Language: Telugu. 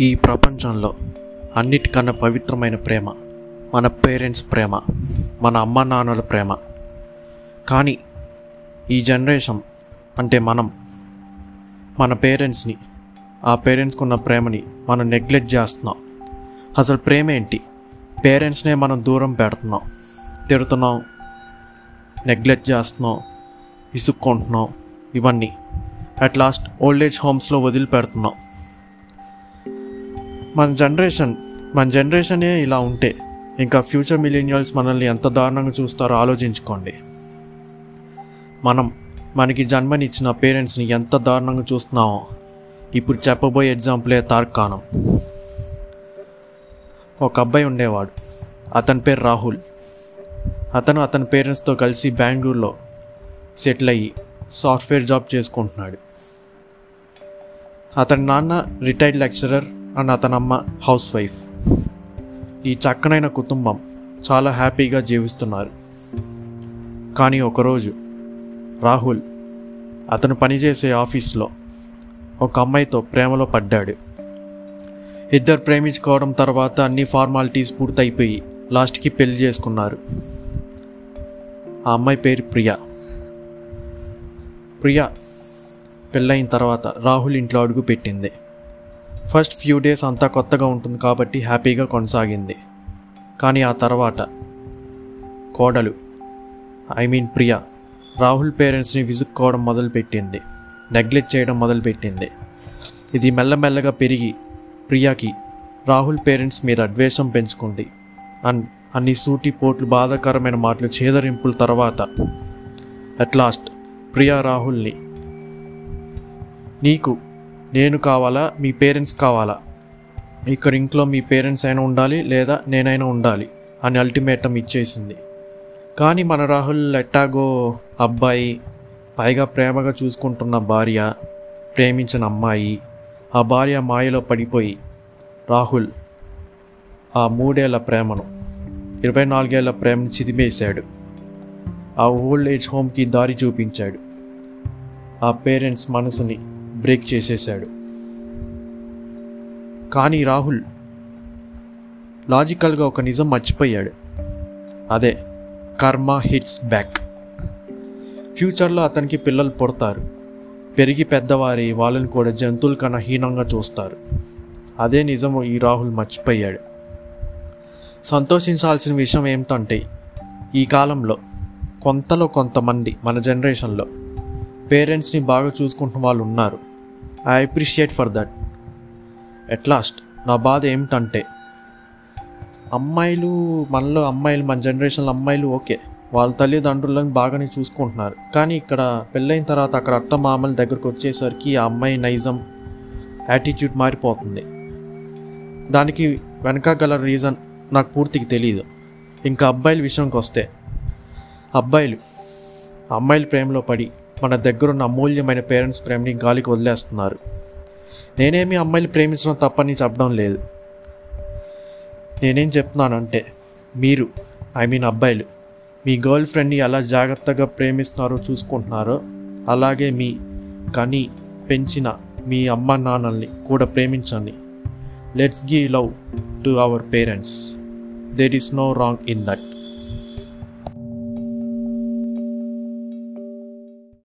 ఈ ప్రపంచంలో అన్నిటికన్నా పవిత్రమైన ప్రేమ మన పేరెంట్స్ ప్రేమ మన అమ్మ నాన్నల ప్రేమ. కానీ ఈ జనరేషన్ అంటే మనం మన పేరెంట్స్ని ఆ పేరెంట్స్కి ఉన్న ప్రేమని మనం నెగ్లెక్ట్ చేస్తున్నాం. అసలు ప్రేమ ఏంటి? పేరెంట్స్నే మనం దూరం పెడుతున్నాం తిడుతున్నాం నెగ్లెక్ట్ చేస్తున్నాం ఇసుక్కుంటున్నాం ఇవన్నీ. అట్ లాస్ట్ ఓల్డ్ ఏజ్ హోమ్స్లో వదిలిపెడుతున్నాం. మన జనరేషన్ మన జనరేషనే ఇలా ఉంటే ఇంకా ఫ్యూచర్ మిలీనియల్స్ మనల్ని ఎంత దారుణంగా చూస్తారో ఆలోచించుకోండి. మనం మనకి జన్మనిచ్చిన పేరెంట్స్ని ఎంత దారుణంగా చూస్తున్నామో ఇప్పుడు చెప్పబోయే ఎగ్జాంపులే తార్కానం ఒక అబ్బాయి ఉండేవాడు అతని పేరు రాహుల్. అతను అతని పేరెంట్స్తో కలిసి బెంగళూరులో సెటిల్ అయ్యి సాఫ్ట్వేర్ జాబ్ చేసుకుంటున్నాడు. అతని నాన్న రిటైర్డ్ లెక్చరర్ అండ్ అతనమ్మ హౌస్ వైఫ్ ఈ చక్కనైన కుటుంబం చాలా హ్యాపీగా జీవిస్తున్నారు. కానీ ఒకరోజు రాహుల్ అతను పనిచేసే ఆఫీస్లో ఒక అమ్మాయితో ప్రేమలో పడ్డాడు. ఇద్దరు ప్రేమించుకోవడం తర్వాత అన్ని ఫార్మాలిటీస్ పూర్తయిపోయి లాస్ట్కి పెళ్ళి చేసుకున్నారు. ఆ అమ్మాయి పేరు ప్రియా. ప్రియా పెళ్ళైన తర్వాత రాహుల్ ఇంట్లో అడుగు పెట్టింది. ఫస్ట్ ఫ్యూ డేస్ అంతా కొత్తగా ఉంటుంది కాబట్టి హ్యాపీగా కొనసాగింది. కానీ ఆ తర్వాత కోడలు ఐ మీన్ ప్రియా రాహుల్ పేరెంట్స్ని విసుక్కోవడం మొదలుపెట్టింది. నెగ్లెక్ట్ చేయడం మొదలుపెట్టింది. ఇది మెల్లమెల్లగా పెరిగి ప్రియాకి రాహుల్ పేరెంట్స్ మీద ద్వేషం పెంచుకుంది. అండ్ అన్ని సూటి పోట్లు బాధాకరమైన మాటలు చేదరింపుల తర్వాత అట్ లాస్ట్ ప్రియా రాహుల్ని నీకు నేను కావాలా? మీ పేరెంట్స్ కావాలా? ఇక్కడ ఇంట్లో మీ పేరెంట్స్ అయినా ఉండాలి లేదా నేనైనా ఉండాలి అని అల్టిమేటం ఇచ్చేసింది. కానీ మన రాహుల్ ఎట్టాగో అబ్బాయి పైగా ప్రేమగా చూసుకుంటున్న భార్య ప్రేమించిన అమ్మాయి ఆ భార్య మాయలో పడిపోయి. రాహుల్ ఆ మూడేళ్ళ ప్రేమను ఇరవై నాలుగేళ్ళ ప్రేమను చిదిమేశాడు. ఆ ఓల్డ్ ఏజ్ హోమ్కి దారి చూపించాడు. ఆ పేరెంట్స్ మనసుని బ్రేక్ చేసేశాడు. కానీ రాహుల్ లాజికల్గా ఒక నిజం మర్చిపోయాడు. అదే కర్మ హిట్స్ బ్యాక్ ఫ్యూచర్లో అతనికి పిల్లలు పుడతారు. పెరిగి పెద్దవారి వాళ్ళని కూడా జంతువుల కన్నా హీనంగా చూస్తారు. అదే నిజం ఈ రాహుల్ మర్చిపోయాడు. సంతోషించాల్సిన విషయం ఏమిటంటే ఈ కాలంలో కొంతలో కొంతమంది మన జనరేషన్లో పేరెంట్స్ని బాగా చూసుకుంటున్న వాళ్ళు ఉన్నారు. I appreciate for that at last నా బాధ ఏమిటంటే అమ్మాయిలు మనలో అమ్మాయిలు మన జనరేషన్లో అమ్మాయిలు ఓకే. వాళ్ళ తల్లిదండ్రులను బాగానే చూసుకుంటున్నారు. కానీ ఇక్కడ పెళ్ళైన తర్వాత అక్కడ అత్త మామల దగ్గరకు వచ్చేసరికి ఆ అమ్మాయి నైజం యాటిట్యూడ్ మారిపోతుంది. దానికి వెనక గల రీజన్ నాకు పూర్తిగా తెలియదు ఇంకా అబ్బాయిల విషయంకి వస్తే అబ్బాయిలు అమ్మాయిల ప్రేమలో పడి మన దగ్గరున్న అమూల్యమైన పేరెంట్స్ ప్రేమని గాలికి వదిలేస్తున్నారు. నేనేమి అమ్మాయిలు ప్రేమించడం తప్పని చెప్పడం లేదు. నేనేం చెప్తున్నానంటే మీరు ఐ మీన్ అబ్బాయిలు మీ గర్ల్ ఫ్రెండ్ని ఎలా జాగ్రత్తగా ప్రేమిస్తున్నారో చూసుకుంటున్నారో అలాగే మీ కని పెంచిన మీ అమ్మ నాన్నల్ని కూడా ప్రేమించండి. Let's give love to our parents. There is no wrong in that.